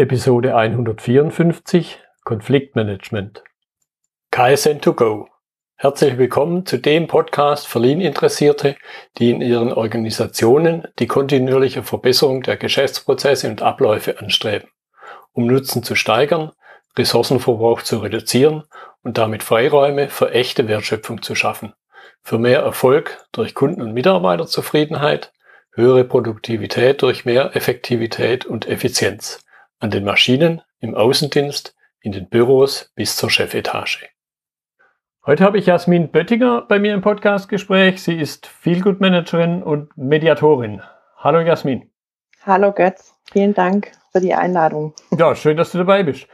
Episode 154 Konfliktmanagement. KSN2Go. Herzlich willkommen zu dem Podcast für Lean-Interessierte, die in ihren Organisationen die kontinuierliche Verbesserung der Geschäftsprozesse und Abläufe anstreben, um Nutzen zu steigern, Ressourcenverbrauch zu reduzieren und damit Freiräume für echte Wertschöpfung zu schaffen, für mehr Erfolg durch Kunden- und Mitarbeiterzufriedenheit, höhere Produktivität durch mehr Effektivität und Effizienz an den Maschinen, im Außendienst, in den Büros bis zur Chefetage. Heute habe ich Jasmin Böttinger bei mir im Podcastgespräch. Sie ist Feelgood Managerin und Mediatorin. Hallo Jasmin. Hallo Götz, vielen Dank für die Einladung. Ja, schön, dass du dabei bist.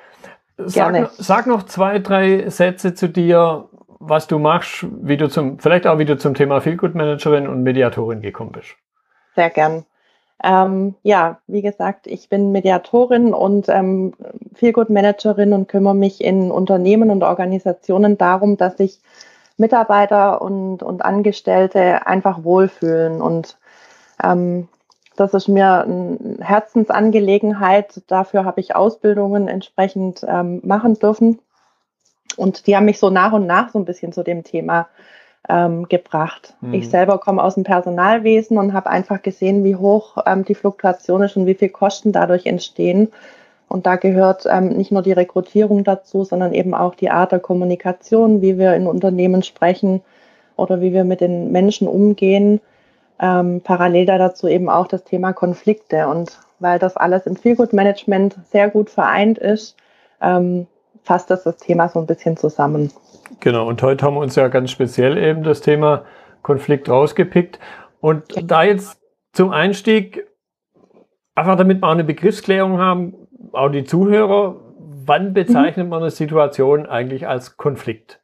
Sag, sag noch zwei, drei Sätze zu dir, was du machst, wie du zum, vielleicht auch wie du zum Thema Feelgood Managerin und Mediatorin gekommen bist. Sehr gern. Ähm, ja, wie gesagt, ich bin Mediatorin und ähm, Feelgood-Managerin und kümmere mich in Unternehmen und Organisationen darum, dass sich Mitarbeiter und, und Angestellte einfach wohlfühlen. Und ähm, das ist mir eine Herzensangelegenheit. Dafür habe ich Ausbildungen entsprechend ähm, machen dürfen. Und die haben mich so nach und nach so ein bisschen zu dem Thema ähm, gebracht. Mhm. Ich selber komme aus dem Personalwesen und habe einfach gesehen, wie hoch ähm, die Fluktuation ist und wie viel Kosten dadurch entstehen. Und da gehört ähm, nicht nur die Rekrutierung dazu, sondern eben auch die Art der Kommunikation, wie wir in Unternehmen sprechen oder wie wir mit den Menschen umgehen. Ähm, parallel da dazu eben auch das Thema Konflikte. Und weil das alles im Feelgood-Management sehr gut vereint ist, ähm, fasst das das Thema so ein bisschen zusammen. Genau, und heute haben wir uns ja ganz speziell eben das Thema Konflikt rausgepickt. Und da jetzt zum Einstieg, einfach damit wir auch eine Begriffsklärung haben, auch die Zuhörer, wann bezeichnet mhm. man eine Situation eigentlich als Konflikt?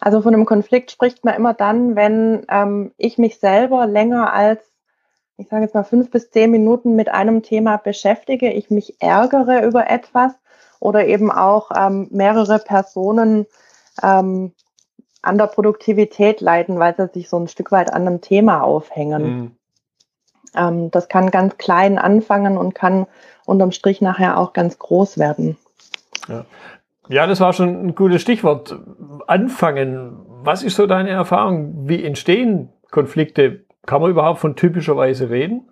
Also von einem Konflikt spricht man immer dann, wenn ähm, ich mich selber länger als, ich sage jetzt mal, fünf bis zehn Minuten mit einem Thema beschäftige, ich mich ärgere über etwas oder eben auch ähm, mehrere Personen ähm, an der Produktivität leiden, weil sie sich so ein Stück weit an einem Thema aufhängen. Mhm. Ähm, das kann ganz klein anfangen und kann unterm Strich nachher auch ganz groß werden. Ja. ja, das war schon ein gutes Stichwort. Anfangen. Was ist so deine Erfahrung? Wie entstehen Konflikte? Kann man überhaupt von typischerweise reden?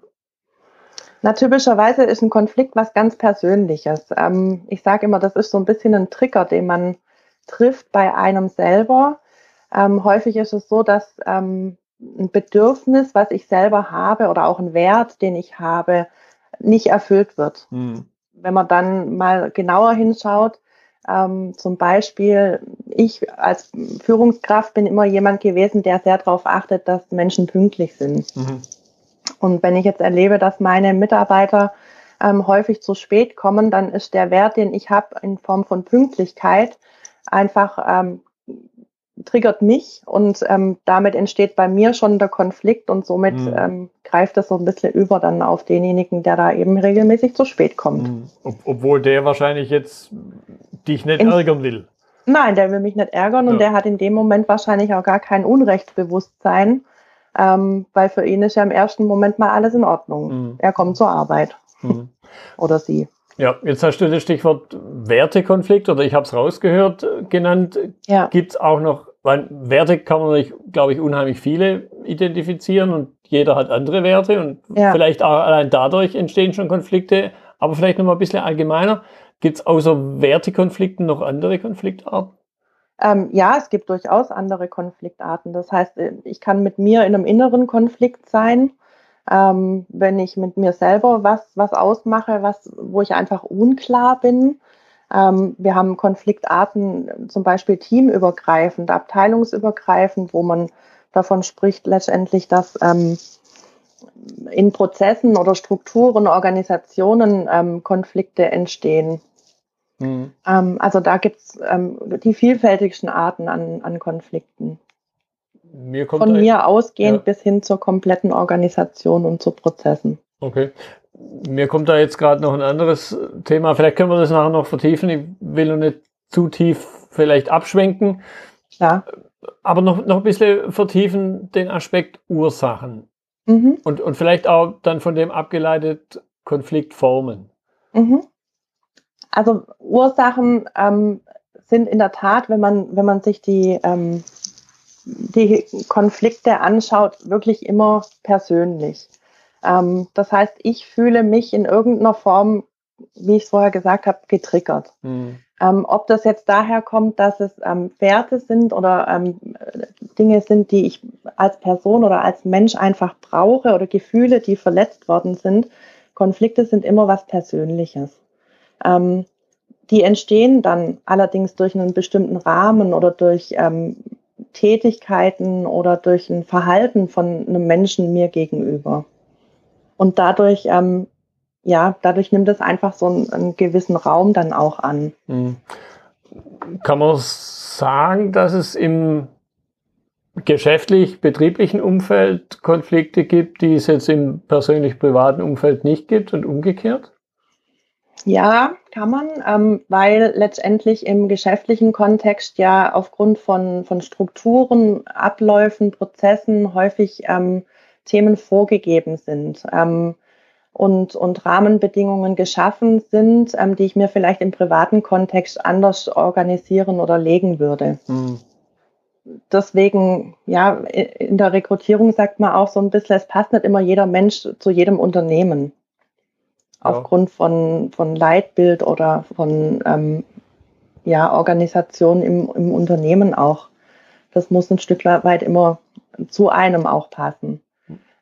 Na, typischerweise ist ein Konflikt was ganz Persönliches. Ähm, ich sage immer, das ist so ein bisschen ein Trigger, den man trifft bei einem selber. Ähm, häufig ist es so, dass ähm, ein Bedürfnis, was ich selber habe oder auch ein Wert, den ich habe, nicht erfüllt wird. Mhm. Wenn man dann mal genauer hinschaut, ähm, zum Beispiel, ich als Führungskraft bin immer jemand gewesen, der sehr darauf achtet, dass Menschen pünktlich sind. Mhm. Und wenn ich jetzt erlebe, dass meine Mitarbeiter ähm, häufig zu spät kommen, dann ist der Wert, den ich habe in Form von Pünktlichkeit, einfach ähm, triggert mich und ähm, damit entsteht bei mir schon der Konflikt und somit mhm. ähm, greift das so ein bisschen über dann auf denjenigen, der da eben regelmäßig zu spät kommt. Mhm. Ob, obwohl der wahrscheinlich jetzt dich nicht in, ärgern will. Nein, der will mich nicht ärgern ja. und der hat in dem Moment wahrscheinlich auch gar kein Unrechtsbewusstsein, ähm, weil für ihn ist ja im ersten Moment mal alles in Ordnung. Mhm. Er kommt zur Arbeit. Mhm. Oder sie. Ja, jetzt hast du das Stichwort Wertekonflikt oder ich habe es rausgehört äh, genannt. Ja. Gibt es auch noch, weil Werte kann man glaube ich, unheimlich viele identifizieren und jeder hat andere Werte und ja. vielleicht auch allein dadurch entstehen schon Konflikte, aber vielleicht noch mal ein bisschen allgemeiner. Gibt es außer Wertekonflikten noch andere Konfliktarten? Ähm, ja, es gibt durchaus andere Konfliktarten. Das heißt, äh, ich kann mit mir in einem inneren Konflikt sein ähm, wenn ich mit mir selber was, was ausmache, was, wo ich einfach unklar bin. Ähm, wir haben Konfliktarten, zum Beispiel teamübergreifend, abteilungsübergreifend, wo man davon spricht letztendlich, dass ähm, in Prozessen oder Strukturen, Organisationen ähm, Konflikte entstehen. Mhm. Ähm, also da gibt es ähm, die vielfältigsten Arten an, an Konflikten mir von mir ausgehend ja. bis hin zur kompletten Organisation und zu Prozessen. Okay. Mir kommt da jetzt gerade noch ein anderes Thema. Vielleicht können wir das nachher noch vertiefen. Ich will noch nicht zu tief vielleicht abschwenken. Ja. Aber noch, noch ein bisschen vertiefen den Aspekt Ursachen. Mhm. Und, und vielleicht auch dann von dem abgeleitet Konfliktformen. Mhm. Also Ursachen ähm, sind in der Tat, wenn man, wenn man sich die, ähm, die Konflikte anschaut, wirklich immer persönlich. Ähm, das heißt, ich fühle mich in irgendeiner Form, wie ich es vorher gesagt habe, getriggert. Mhm. Ähm, ob das jetzt daher kommt, dass es ähm, Werte sind oder ähm, Dinge sind, die ich als Person oder als Mensch einfach brauche oder Gefühle, die verletzt worden sind. Konflikte sind immer was Persönliches. Ähm, die entstehen dann allerdings durch einen bestimmten Rahmen oder durch ähm, Tätigkeiten oder durch ein Verhalten von einem Menschen mir gegenüber. Und dadurch, ähm, ja, dadurch nimmt es einfach so einen, einen gewissen Raum dann auch an. Mhm. Kann man sagen, dass es im geschäftlich-betrieblichen Umfeld Konflikte gibt, die es jetzt im persönlich-privaten Umfeld nicht gibt und umgekehrt? Ja, kann man, ähm, weil letztendlich im geschäftlichen Kontext ja aufgrund von, von Strukturen, Abläufen, Prozessen häufig ähm, Themen vorgegeben sind ähm, und, und Rahmenbedingungen geschaffen sind, ähm, die ich mir vielleicht im privaten Kontext anders organisieren oder legen würde. Mhm. Deswegen, ja, in der Rekrutierung sagt man auch so ein bisschen, es passt nicht immer jeder Mensch zu jedem Unternehmen aufgrund von, von Leitbild oder von ähm, ja, Organisation im, im Unternehmen auch. Das muss ein Stück weit immer zu einem auch passen.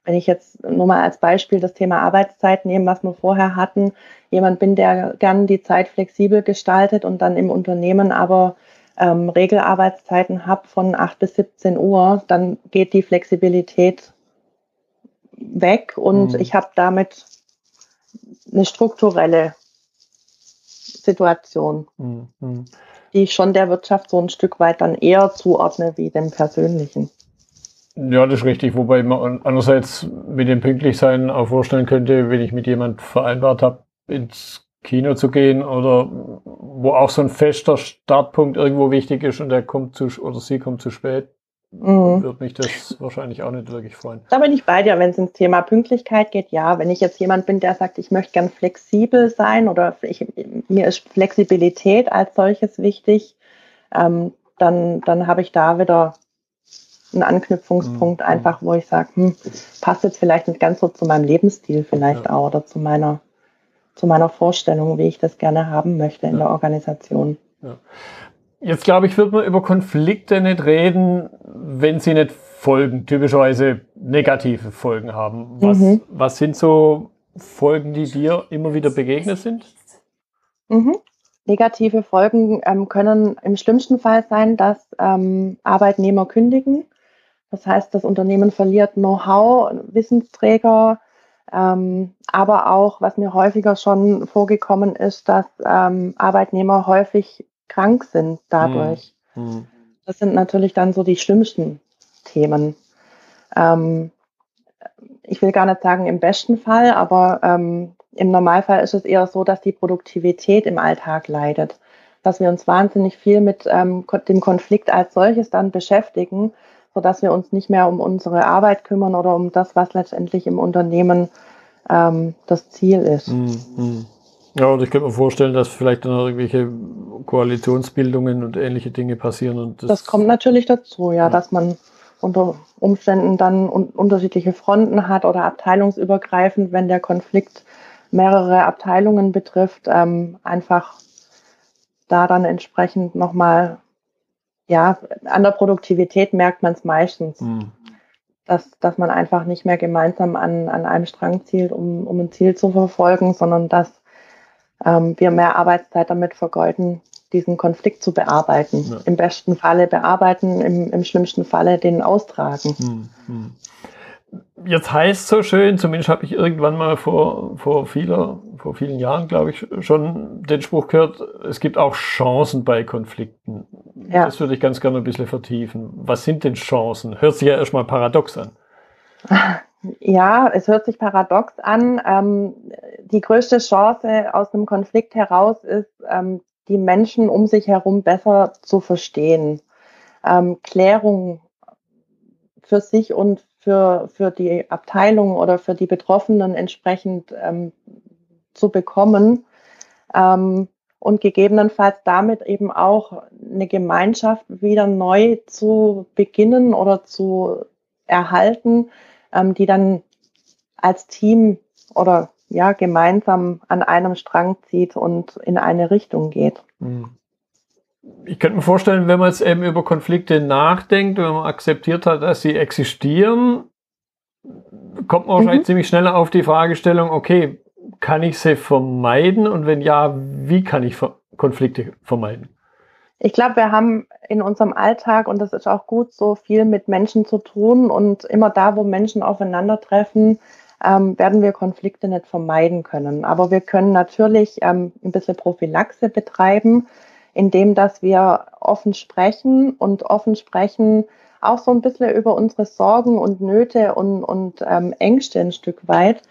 Wenn ich jetzt nur mal als Beispiel das Thema Arbeitszeit nehme, was wir vorher hatten, jemand bin, der gern die Zeit flexibel gestaltet und dann im Unternehmen aber ähm, Regelarbeitszeiten habe von 8 bis 17 Uhr, dann geht die Flexibilität weg und mhm. ich habe damit eine strukturelle Situation, mhm. die ich schon der Wirtschaft so ein Stück weit dann eher zuordne wie dem persönlichen. Ja, das ist richtig. Wobei man andererseits mit dem Pünktlichsein auch vorstellen könnte, wenn ich mit jemand vereinbart habe, ins Kino zu gehen oder wo auch so ein fester Startpunkt irgendwo wichtig ist und der kommt zu oder sie kommt zu spät, Mhm. Würde mich das wahrscheinlich auch nicht wirklich freuen. Da bin ich bei dir, wenn es ins Thema Pünktlichkeit geht. Ja, wenn ich jetzt jemand bin, der sagt, ich möchte gern flexibel sein oder ich, mir ist Flexibilität als solches wichtig, ähm, dann, dann habe ich da wieder einen Anknüpfungspunkt, mhm. einfach, wo ich sage, hm, passt jetzt vielleicht nicht ganz so zu meinem Lebensstil vielleicht ja. auch oder zu meiner, zu meiner Vorstellung, wie ich das gerne haben möchte in ja. der Organisation. Ja. Jetzt glaube ich, wird man über Konflikte nicht reden, wenn sie nicht Folgen, typischerweise negative Folgen haben. Was, mhm. was sind so Folgen, die dir immer wieder begegnet sind? Mhm. Negative Folgen ähm, können im schlimmsten Fall sein, dass ähm, Arbeitnehmer kündigen. Das heißt, das Unternehmen verliert Know-how, Wissensträger, ähm, aber auch, was mir häufiger schon vorgekommen ist, dass ähm, Arbeitnehmer häufig krank sind dadurch. Mhm. Das sind natürlich dann so die schlimmsten Themen. Ähm, ich will gar nicht sagen im besten Fall, aber ähm, im Normalfall ist es eher so, dass die Produktivität im Alltag leidet. Dass wir uns wahnsinnig viel mit ähm, dem Konflikt als solches dann beschäftigen, sodass wir uns nicht mehr um unsere Arbeit kümmern oder um das, was letztendlich im Unternehmen ähm, das Ziel ist. Mhm. Ja, und ich könnte mir vorstellen, dass vielleicht dann irgendwelche Koalitionsbildungen und ähnliche Dinge passieren. Und das, das kommt natürlich dazu, ja, ja, dass man unter Umständen dann un unterschiedliche Fronten hat oder abteilungsübergreifend, wenn der Konflikt mehrere Abteilungen betrifft, ähm, einfach da dann entsprechend nochmal, ja, an der Produktivität merkt man es meistens. Mhm. Dass, dass man einfach nicht mehr gemeinsam an, an einem Strang zielt, um, um ein Ziel zu verfolgen, sondern dass ähm, wir mehr Arbeitszeit damit vergeuden, diesen Konflikt zu bearbeiten. Ja. Im besten Falle bearbeiten, im, im schlimmsten Falle den austragen. Hm, hm. Jetzt heißt so schön, zumindest habe ich irgendwann mal vor, vor, vieler, vor vielen Jahren, glaube ich, schon den Spruch gehört, es gibt auch Chancen bei Konflikten. Ja. Das würde ich ganz gerne ein bisschen vertiefen. Was sind denn Chancen? Hört sich ja erstmal paradox an. Ja, es hört sich paradox an. Ähm, die größte Chance aus einem Konflikt heraus ist, ähm, die Menschen um sich herum besser zu verstehen. Ähm, Klärung für sich und für, für die Abteilung oder für die Betroffenen entsprechend ähm, zu bekommen. Ähm, und gegebenenfalls damit eben auch eine Gemeinschaft wieder neu zu beginnen oder zu erhalten, ähm, die dann als Team oder ja gemeinsam an einem Strang zieht und in eine Richtung geht. Mhm. Ich könnte mir vorstellen, wenn man jetzt eben über Konflikte nachdenkt, wenn man akzeptiert hat, dass sie existieren, kommt man wahrscheinlich mhm. ziemlich schnell auf die Fragestellung, okay, kann ich sie vermeiden und wenn ja, wie kann ich Konflikte vermeiden? Ich glaube, wir haben in unserem Alltag, und das ist auch gut, so viel mit Menschen zu tun und immer da, wo Menschen aufeinandertreffen, ähm, werden wir Konflikte nicht vermeiden können. Aber wir können natürlich ähm, ein bisschen Prophylaxe betreiben, indem dass wir offen sprechen und offen sprechen auch so ein bisschen über unsere Sorgen und Nöte und, und ähm, Ängste ein Stück weit,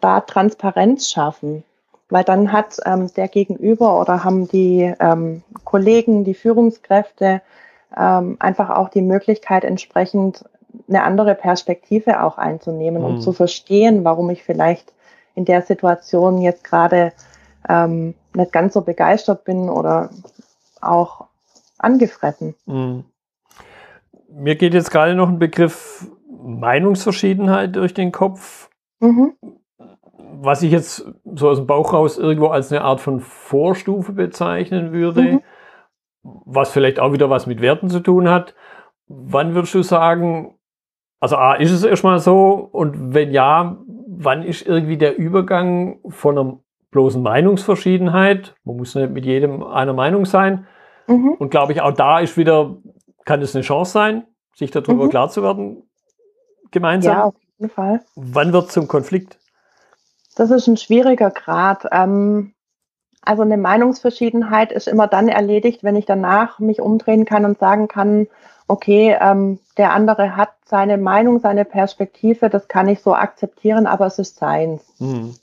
da Transparenz schaffen. Weil dann hat ähm, der Gegenüber oder haben die ähm, Kollegen, die Führungskräfte ähm, einfach auch die Möglichkeit, entsprechend eine andere Perspektive auch einzunehmen mhm. und zu verstehen, warum ich vielleicht in der Situation jetzt gerade ähm, nicht ganz so begeistert bin oder auch angefressen. Mhm. Mir geht jetzt gerade noch ein Begriff Meinungsverschiedenheit durch den Kopf. Mhm. Was ich jetzt so aus dem Bauch raus irgendwo als eine Art von Vorstufe bezeichnen würde, mhm. was vielleicht auch wieder was mit Werten zu tun hat. Wann würdest du sagen, also A, ist es erstmal so? Und wenn ja, wann ist irgendwie der Übergang von einer bloßen Meinungsverschiedenheit, man muss nicht mit jedem einer Meinung sein, Mhm. Und glaube ich, auch da ist wieder, kann es eine Chance sein, sich darüber mhm. klar zu werden, gemeinsam. Ja, auf jeden Fall. Wann wird es zum Konflikt? Das ist ein schwieriger Grad. Ähm, also eine Meinungsverschiedenheit ist immer dann erledigt, wenn ich danach mich umdrehen kann und sagen kann, okay, ähm, der andere hat seine Meinung, seine Perspektive, das kann ich so akzeptieren, aber es ist seins. Mhm.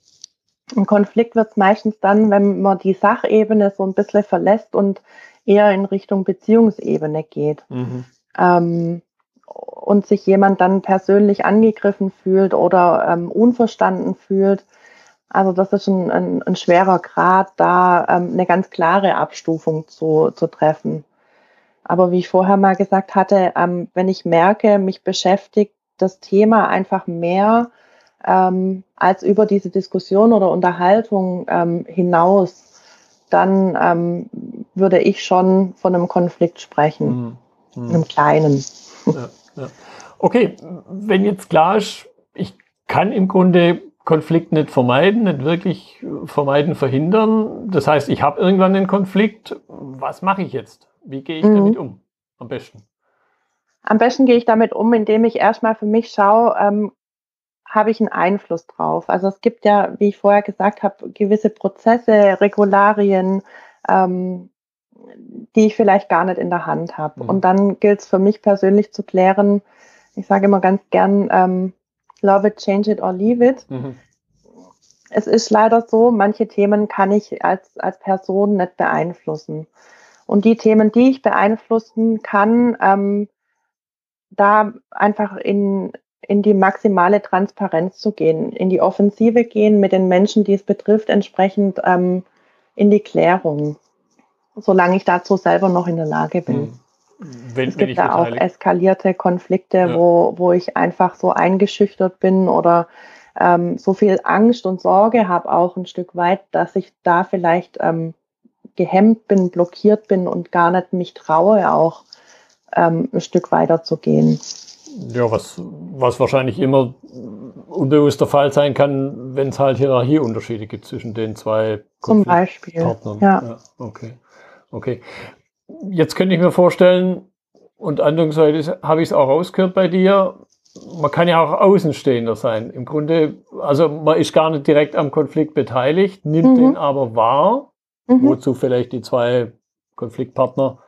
Ein Konflikt wird es meistens dann, wenn man die Sachebene so ein bisschen verlässt und eher in Richtung Beziehungsebene geht. Mhm. Ähm, und sich jemand dann persönlich angegriffen fühlt oder ähm, unverstanden fühlt. Also das ist ein, ein, ein schwerer Grad, da ähm, eine ganz klare Abstufung zu, zu treffen. Aber wie ich vorher mal gesagt hatte, ähm, wenn ich merke, mich beschäftigt das Thema einfach mehr ähm, als über diese Diskussion oder Unterhaltung ähm, hinaus, dann ähm, würde ich schon von einem Konflikt sprechen, mhm. Mhm. einem kleinen. Ja, ja. Okay, wenn jetzt klar ist, ich kann im Grunde Konflikt nicht vermeiden, nicht wirklich vermeiden, verhindern. Das heißt, ich habe irgendwann einen Konflikt. Was mache ich jetzt? Wie gehe ich mhm. damit um? Am besten. Am besten gehe ich damit um, indem ich erstmal für mich schaue, ähm, habe ich einen Einfluss drauf. Also es gibt ja, wie ich vorher gesagt habe, gewisse Prozesse, Regularien, ähm, die ich vielleicht gar nicht in der Hand habe. Mhm. Und dann gilt es für mich persönlich zu klären, ich sage immer ganz gern, ähm, love it, change it or leave it. Mhm. Es ist leider so, manche Themen kann ich als, als Person nicht beeinflussen. Und die Themen, die ich beeinflussen kann, ähm, da einfach in, in die maximale Transparenz zu gehen, in die Offensive gehen, mit den Menschen, die es betrifft, entsprechend ähm, in die Klärung, solange ich dazu selber noch in der Lage bin. Hm. Wenn, es gibt da auch eskalierte Konflikte, ja. wo, wo ich einfach so eingeschüchtert bin oder ähm, so viel Angst und Sorge habe, auch ein Stück weit, dass ich da vielleicht ähm, gehemmt bin, blockiert bin und gar nicht mich traue, auch ähm, ein Stück weiter zu gehen. Ja, was, was wahrscheinlich immer unbewusst der Fall sein kann, wenn es halt Hierarchieunterschiede gibt zwischen den zwei Zum Beispiel. Partnern. Ja. ja. Okay. Okay. Jetzt könnte ich mir vorstellen, und andererseits habe ich es auch rausgehört bei dir, man kann ja auch Außenstehender sein. Im Grunde, also man ist gar nicht direkt am Konflikt beteiligt, nimmt mhm. den aber wahr, mhm. wozu vielleicht die zwei Konfliktpartner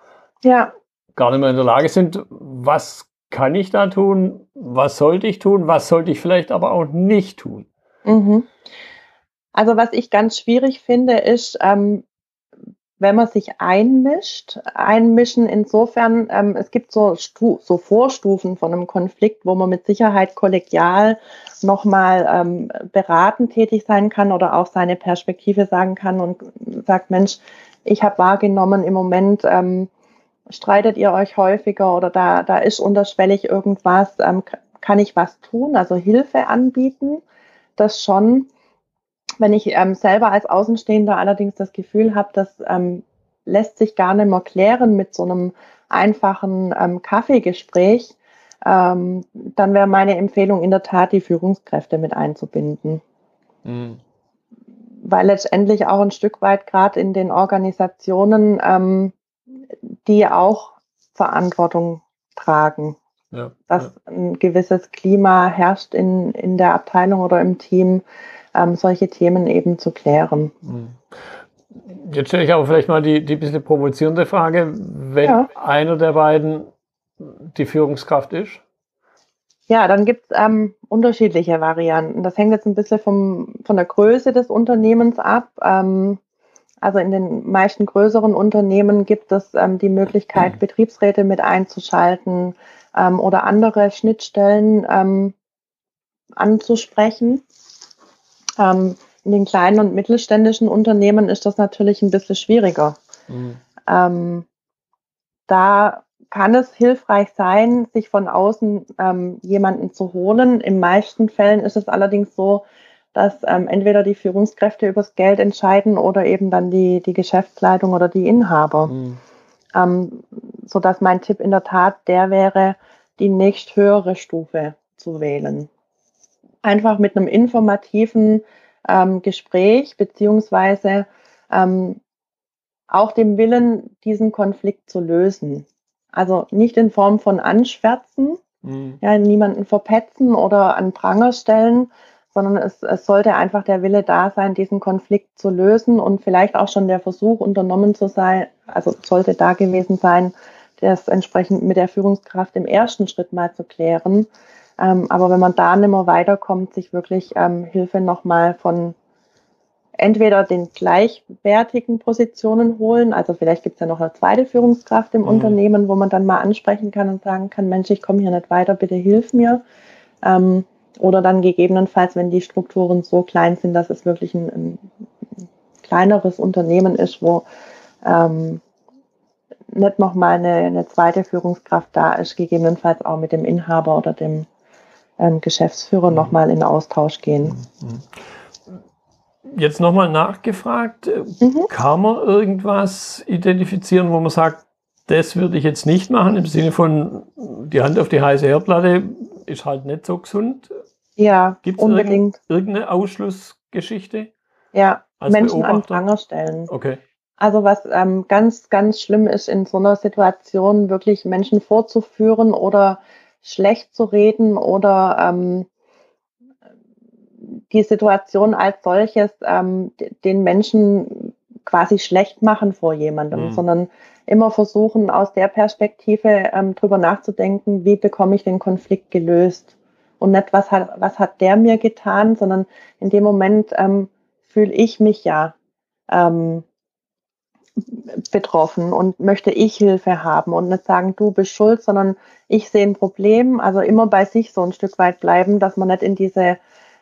ja. gar nicht mehr in der Lage sind. Was kann ich da tun? Was sollte ich tun? Was sollte ich vielleicht aber auch nicht tun? Mhm. Also was ich ganz schwierig finde, ist, ähm, wenn man sich einmischt. Einmischen insofern, ähm, es gibt so, Stu so Vorstufen von einem Konflikt, wo man mit Sicherheit kollegial nochmal ähm, beratend tätig sein kann oder auch seine Perspektive sagen kann und sagt, Mensch, ich habe wahrgenommen, im Moment ähm, streitet ihr euch häufiger oder da, da ist unterschwellig irgendwas, ähm, kann ich was tun, also Hilfe anbieten, das schon. Wenn ich ähm, selber als Außenstehender allerdings das Gefühl habe, das ähm, lässt sich gar nicht mehr klären mit so einem einfachen ähm, Kaffeegespräch, ähm, dann wäre meine Empfehlung in der Tat, die Führungskräfte mit einzubinden. Mhm. Weil letztendlich auch ein Stück weit gerade in den Organisationen, ähm, die auch Verantwortung tragen, ja, dass ja. ein gewisses Klima herrscht in, in der Abteilung oder im Team, ähm, solche Themen eben zu klären. Mhm. Jetzt stelle ich aber vielleicht mal die, die bisschen provozierende Frage, wenn ja. einer der beiden die Führungskraft ist? Ja, dann gibt es ähm, unterschiedliche Varianten. Das hängt jetzt ein bisschen vom, von der Größe des Unternehmens ab. Ähm, also in den meisten größeren Unternehmen gibt es ähm, die Möglichkeit, mhm. Betriebsräte mit einzuschalten ähm, oder andere Schnittstellen ähm, anzusprechen. Ähm, in den kleinen und mittelständischen Unternehmen ist das natürlich ein bisschen schwieriger. Mhm. Ähm, da kann es hilfreich sein, sich von außen ähm, jemanden zu holen. In meisten Fällen ist es allerdings so, dass ähm, entweder die Führungskräfte übers Geld entscheiden oder eben dann die, die Geschäftsleitung oder die Inhaber. Mhm. Ähm, so dass mein Tipp in der Tat der wäre, die nächsthöhere Stufe zu wählen. Einfach mit einem informativen ähm, Gespräch beziehungsweise ähm, auch dem Willen, diesen Konflikt zu lösen. Also nicht in Form von Anschwärzen, mhm. ja, niemanden verpetzen oder an Pranger stellen, sondern es, es sollte einfach der Wille da sein, diesen Konflikt zu lösen und vielleicht auch schon der Versuch unternommen zu sein, also sollte da gewesen sein, das entsprechend mit der Führungskraft im ersten Schritt mal zu klären. Ähm, aber wenn man da nicht mehr weiterkommt, sich wirklich ähm, Hilfe nochmal von entweder den gleichwertigen Positionen holen, also vielleicht gibt es ja noch eine zweite Führungskraft im mhm. Unternehmen, wo man dann mal ansprechen kann und sagen kann, Mensch, ich komme hier nicht weiter, bitte hilf mir. Ähm, oder dann gegebenenfalls, wenn die Strukturen so klein sind, dass es wirklich ein, ein kleineres Unternehmen ist, wo ähm, nicht nochmal eine, eine zweite Führungskraft da ist, gegebenenfalls auch mit dem Inhaber oder dem ähm, Geschäftsführer mhm. nochmal in Austausch gehen. Mhm. Jetzt nochmal nachgefragt, äh, mhm. kann man irgendwas identifizieren, wo man sagt, das würde ich jetzt nicht machen, im Sinne von die Hand auf die heiße Herdplatte ist halt nicht so gesund. Ja, unbedingt. irgendeine Ausschlussgeschichte? Ja, Menschen Beobachter? an Pranger stellen. Okay. Also was ähm, ganz, ganz schlimm ist, in so einer Situation wirklich Menschen vorzuführen oder schlecht zu reden oder ähm, die Situation als solches ähm, den Menschen quasi schlecht machen vor jemandem, mhm. sondern immer versuchen, aus der Perspektive ähm, drüber nachzudenken, wie bekomme ich den Konflikt gelöst und nicht, was hat, was hat der mir getan, sondern in dem Moment ähm, fühle ich mich ja ähm, betroffen und möchte ich Hilfe haben und nicht sagen, du bist schuld, sondern ich sehe ein Problem. Also immer bei sich so ein Stück weit bleiben, dass man nicht in diese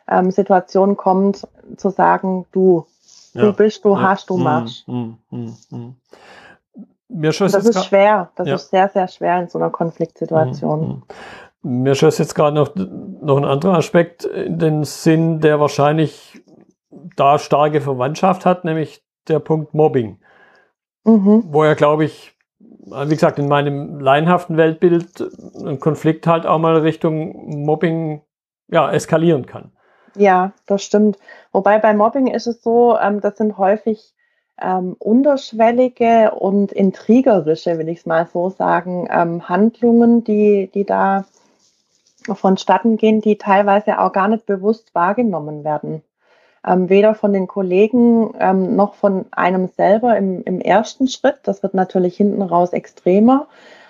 ähm, Situation kommt, zu sagen, du, ja. du bist, du ja. hast, du mhm. machst. Mm, mm, mm, das ist schwer. Das ja. ist sehr, sehr schwer in so einer Konfliktsituation. Mir schoss jetzt gerade noch, noch ein anderer Aspekt in den Sinn, der wahrscheinlich da starke Verwandtschaft hat, nämlich der Punkt Mobbing. Mhm. Wo ja, glaube ich, wie gesagt, in meinem laienhaften Weltbild ein Konflikt halt auch mal Richtung Mobbing ja, eskalieren kann. Ja, das stimmt. Wobei bei Mobbing ist es so, ähm, das sind häufig ähm, unterschwellige und intrigerische, will ich es mal so sagen, ähm, Handlungen, die, die da vonstatten gehen, die teilweise auch gar nicht bewusst wahrgenommen werden ähm, weder von den Kollegen ähm, noch von einem selber im, im ersten Schritt. Das wird natürlich hinten raus extremer,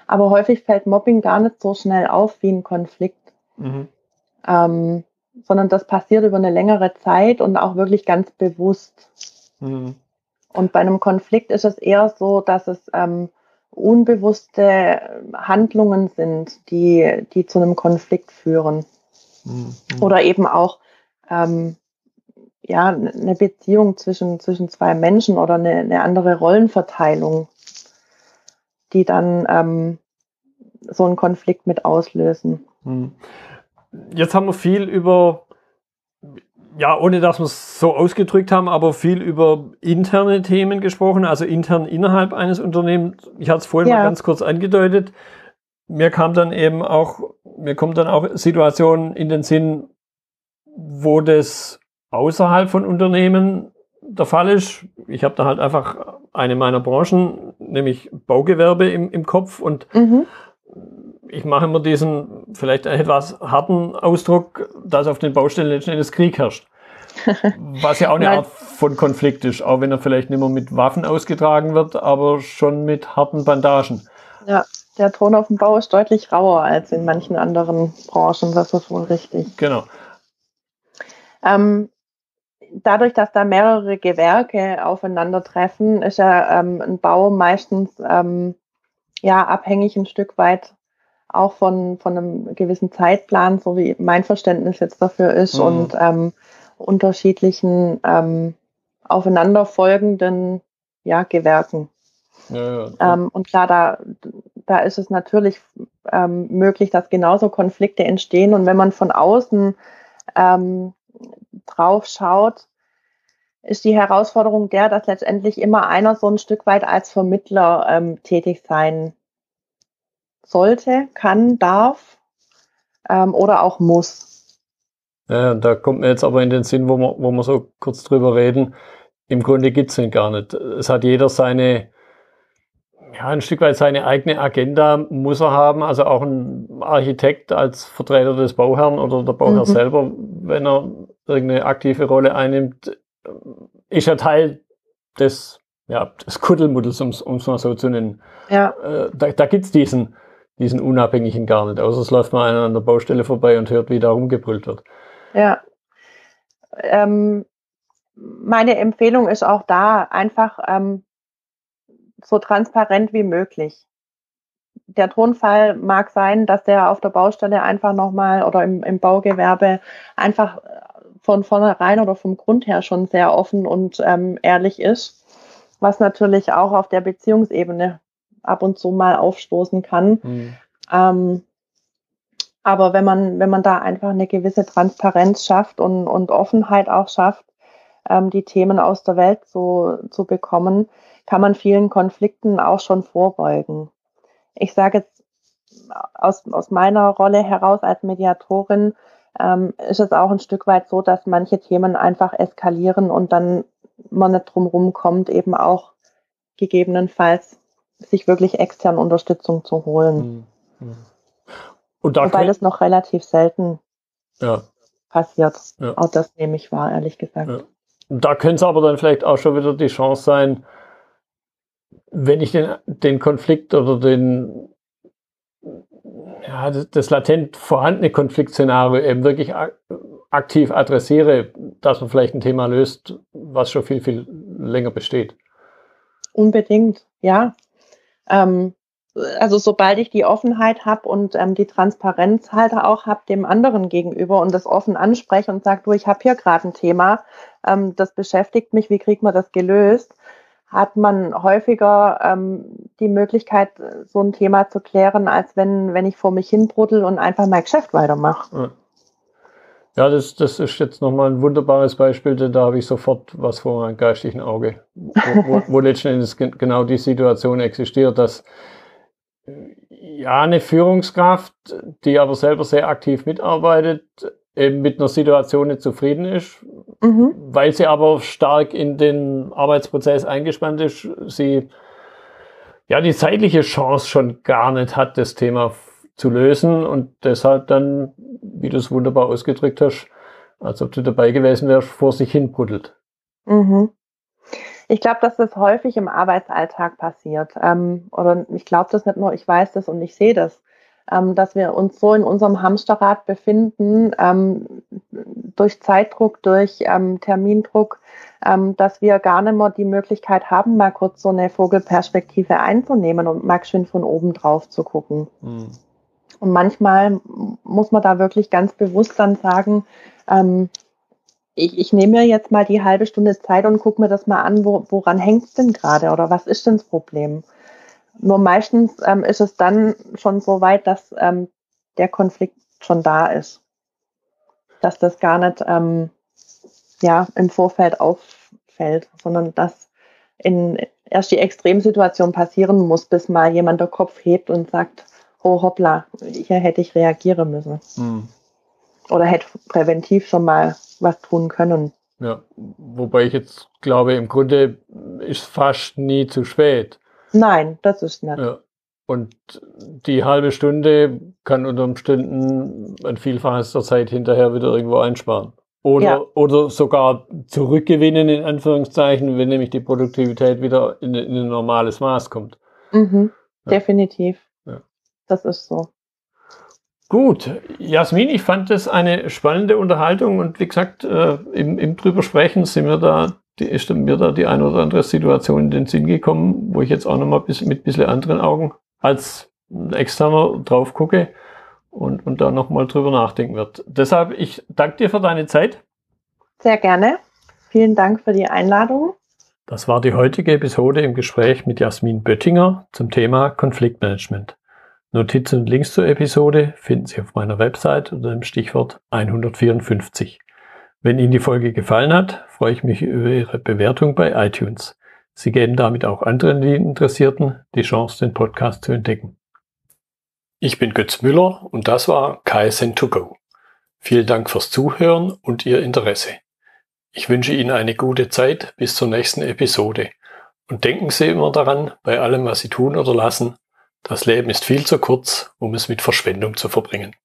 aber häufig fällt Mobbing gar nicht so schnell auf wie ein Konflikt. Mhm. Ähm, sondern das passiert über eine längere Zeit und auch wirklich ganz bewusst. Mhm. Und bei einem Konflikt ist es eher so, dass es ähm, unbewusste Handlungen sind, die, die zu einem Konflikt führen. Mhm. Oder eben auch ähm, ja, eine Beziehung zwischen, zwischen zwei Menschen oder eine, eine andere Rollenverteilung, die dann ähm, so einen Konflikt mit auslösen. Hm. Jetzt haben wir viel über, ja, ohne dass wir es so ausgedrückt haben, aber viel über interne Themen gesprochen, also intern innerhalb eines Unternehmens. Ich hatte es vorhin ja. mal ganz kurz angedeutet. Mir kam dann eben auch, mir kommt dann auch Situationen in den Sinn, wo das außerhalb von Unternehmen der Fall ist. Ich habe da halt einfach eine meiner Branchen, nämlich Baugewerbe im, im Kopf und mhm. ich mache immer diesen vielleicht etwas harten Ausdruck, dass auf den Baustellen letzten Endes Krieg herrscht. Was ja auch eine Art von Konflikt ist, auch wenn er vielleicht nicht mehr mit Waffen ausgetragen wird, aber schon mit harten Bandagen. Ja, der Ton auf dem Bau ist deutlich rauer als in manchen anderen Branchen, das ist wohl richtig. Genau. Ähm, dadurch, dass da mehrere Gewerke aufeinandertreffen, ist ja ähm, ein Bau meistens ähm, ja abhängig ein Stück weit auch von, von einem gewissen Zeitplan, so wie mein Verständnis jetzt dafür ist mhm. und ähm, unterschiedlichen ähm, aufeinanderfolgenden ja, Gewerken. Ja, ja. Ähm, und klar, da, da ist es natürlich ähm, möglich, dass genauso Konflikte entstehen. Und wenn man von außen ähm, drauf schaut, ist die Herausforderung der, dass letztendlich immer einer so ein Stück weit als Vermittler ähm, tätig sein sollte, kann, darf ähm, oder auch muss. Ja, da kommt mir jetzt aber in den Sinn, wo wir, wo wir so kurz drüber reden, im Grunde gibt es den gar nicht. Es hat jeder seine, ja, ein Stück weit seine eigene Agenda muss er haben. Also auch ein Architekt als Vertreter des Bauherrn oder der Bauherr mhm. selber, wenn er irgendeine aktive Rolle einnimmt, ist ja Teil des, ja, des Kuddelmuddels, um es mal so zu nennen. Ja. Äh, da da gibt es diesen, diesen Unabhängigen gar nicht, außer es läuft mal einer an der Baustelle vorbei und hört, wie da rumgebrüllt wird. Ja. Ähm, meine Empfehlung ist auch da einfach ähm, so transparent wie möglich. Der Tonfall mag sein, dass der auf der Baustelle einfach nochmal oder im, im Baugewerbe einfach von vornherein oder vom Grund her schon sehr offen und ähm, ehrlich ist, was natürlich auch auf der Beziehungsebene ab und zu mal aufstoßen kann. Mhm. Ähm, aber wenn man, wenn man da einfach eine gewisse Transparenz schafft und, und Offenheit auch schafft, ähm, die Themen aus der Welt zu, zu bekommen, kann man vielen Konflikten auch schon vorbeugen. Ich sage jetzt aus, aus meiner Rolle heraus als Mediatorin, ähm, ist es auch ein Stück weit so, dass manche Themen einfach eskalieren und dann man nicht drum kommt, eben auch gegebenenfalls sich wirklich externe Unterstützung zu holen. Mhm. mhm. Und da Wobei das noch relativ selten ja. passiert. Ja. Auch das nehme ich wahr, ehrlich gesagt. Ja. Da könnte es aber dann vielleicht auch schon wieder die Chance sein, wenn ich den, den Konflikt oder den ja, das, das latent vorhandene Konfliktszenario eben wirklich aktiv adressiere, dass man vielleicht ein Thema löst, was schon viel, viel länger besteht. Unbedingt, ja. Ähm, also sobald ich die Offenheit habe und ähm, die Transparenz halt auch habe dem anderen gegenüber und das offen anspreche und sage, du, ich habe hier gerade ein Thema, ähm, das beschäftigt mich, wie kriegt man das gelöst, hat man häufiger ähm, die Möglichkeit, so ein Thema zu klären, als wenn, wenn ich vor mich hinbruddel und einfach mein Geschäft weitermache. Ja, das, das ist jetzt nochmal ein wunderbares Beispiel, denn da habe ich sofort was vor meinem geistigen Auge, wo, wo, wo letzten Endes genau die Situation existiert, dass ja eine Führungskraft, die aber selber sehr aktiv mitarbeitet, eben mit einer Situation nicht zufrieden ist, mhm. weil sie aber stark in den Arbeitsprozess eingespannt ist, sie ja die zeitliche Chance schon gar nicht hat, das Thema zu lösen und deshalb dann, wie du es wunderbar ausgedrückt hast, als ob du dabei gewesen wärst, vor sich hin buddelt. Mhm. Ich glaube, dass das häufig im Arbeitsalltag passiert. Ähm, oder ich glaube das nicht nur, ich weiß das und ich sehe das ähm, dass wir uns so in unserem Hamsterrad befinden, ähm, durch Zeitdruck, durch ähm, Termindruck, ähm, dass wir gar nicht mehr die Möglichkeit haben, mal kurz so eine Vogelperspektive einzunehmen und mal schön von oben drauf zu gucken. Mhm. Und manchmal muss man da wirklich ganz bewusst dann sagen, ähm, ich, ich nehme mir jetzt mal die halbe Stunde Zeit und gucke mir das mal an, wo, woran hängt es denn gerade oder was ist denn das Problem? Nur meistens ähm, ist es dann schon so weit, dass ähm, der Konflikt schon da ist. Dass das gar nicht ähm, ja, im Vorfeld auffällt, sondern dass in, erst die Extremsituation passieren muss, bis mal jemand der Kopf hebt und sagt, oh hoppla, hier hätte ich reagieren müssen. Mhm. Oder hätte präventiv schon mal was tun können. Ja, wobei ich jetzt glaube, im Grunde ist fast nie zu spät. Nein, das ist nicht. Ja. Und die halbe Stunde kann unter Umständen ein Vielfaches der Zeit hinterher wieder irgendwo einsparen. Oder, ja. oder sogar zurückgewinnen, in Anführungszeichen, wenn nämlich die Produktivität wieder in, in ein normales Maß kommt. Mhm, ja. Definitiv. Ja. Das ist so. Gut, Jasmin, ich fand das eine spannende Unterhaltung und wie gesagt, äh, im, im drüber sprechen sind wir da, die, ist mir da die eine oder andere Situation in den Sinn gekommen, wo ich jetzt auch nochmal bis, mit ein bisschen anderen Augen als externer drauf gucke und, und da nochmal drüber nachdenken wird. Deshalb, ich danke dir für deine Zeit. Sehr gerne. Vielen Dank für die Einladung. Das war die heutige Episode im Gespräch mit Jasmin Böttinger zum Thema Konfliktmanagement. Notizen und Links zur Episode finden Sie auf meiner Website unter dem Stichwort 154. Wenn Ihnen die Folge gefallen hat, freue ich mich über Ihre Bewertung bei iTunes. Sie geben damit auch anderen Interessierten die Chance, den Podcast zu entdecken. Ich bin Götz Müller und das war KSN2Go. Vielen Dank fürs Zuhören und Ihr Interesse. Ich wünsche Ihnen eine gute Zeit bis zur nächsten Episode. Und denken Sie immer daran, bei allem, was Sie tun oder lassen, das Leben ist viel zu kurz, um es mit Verschwendung zu verbringen.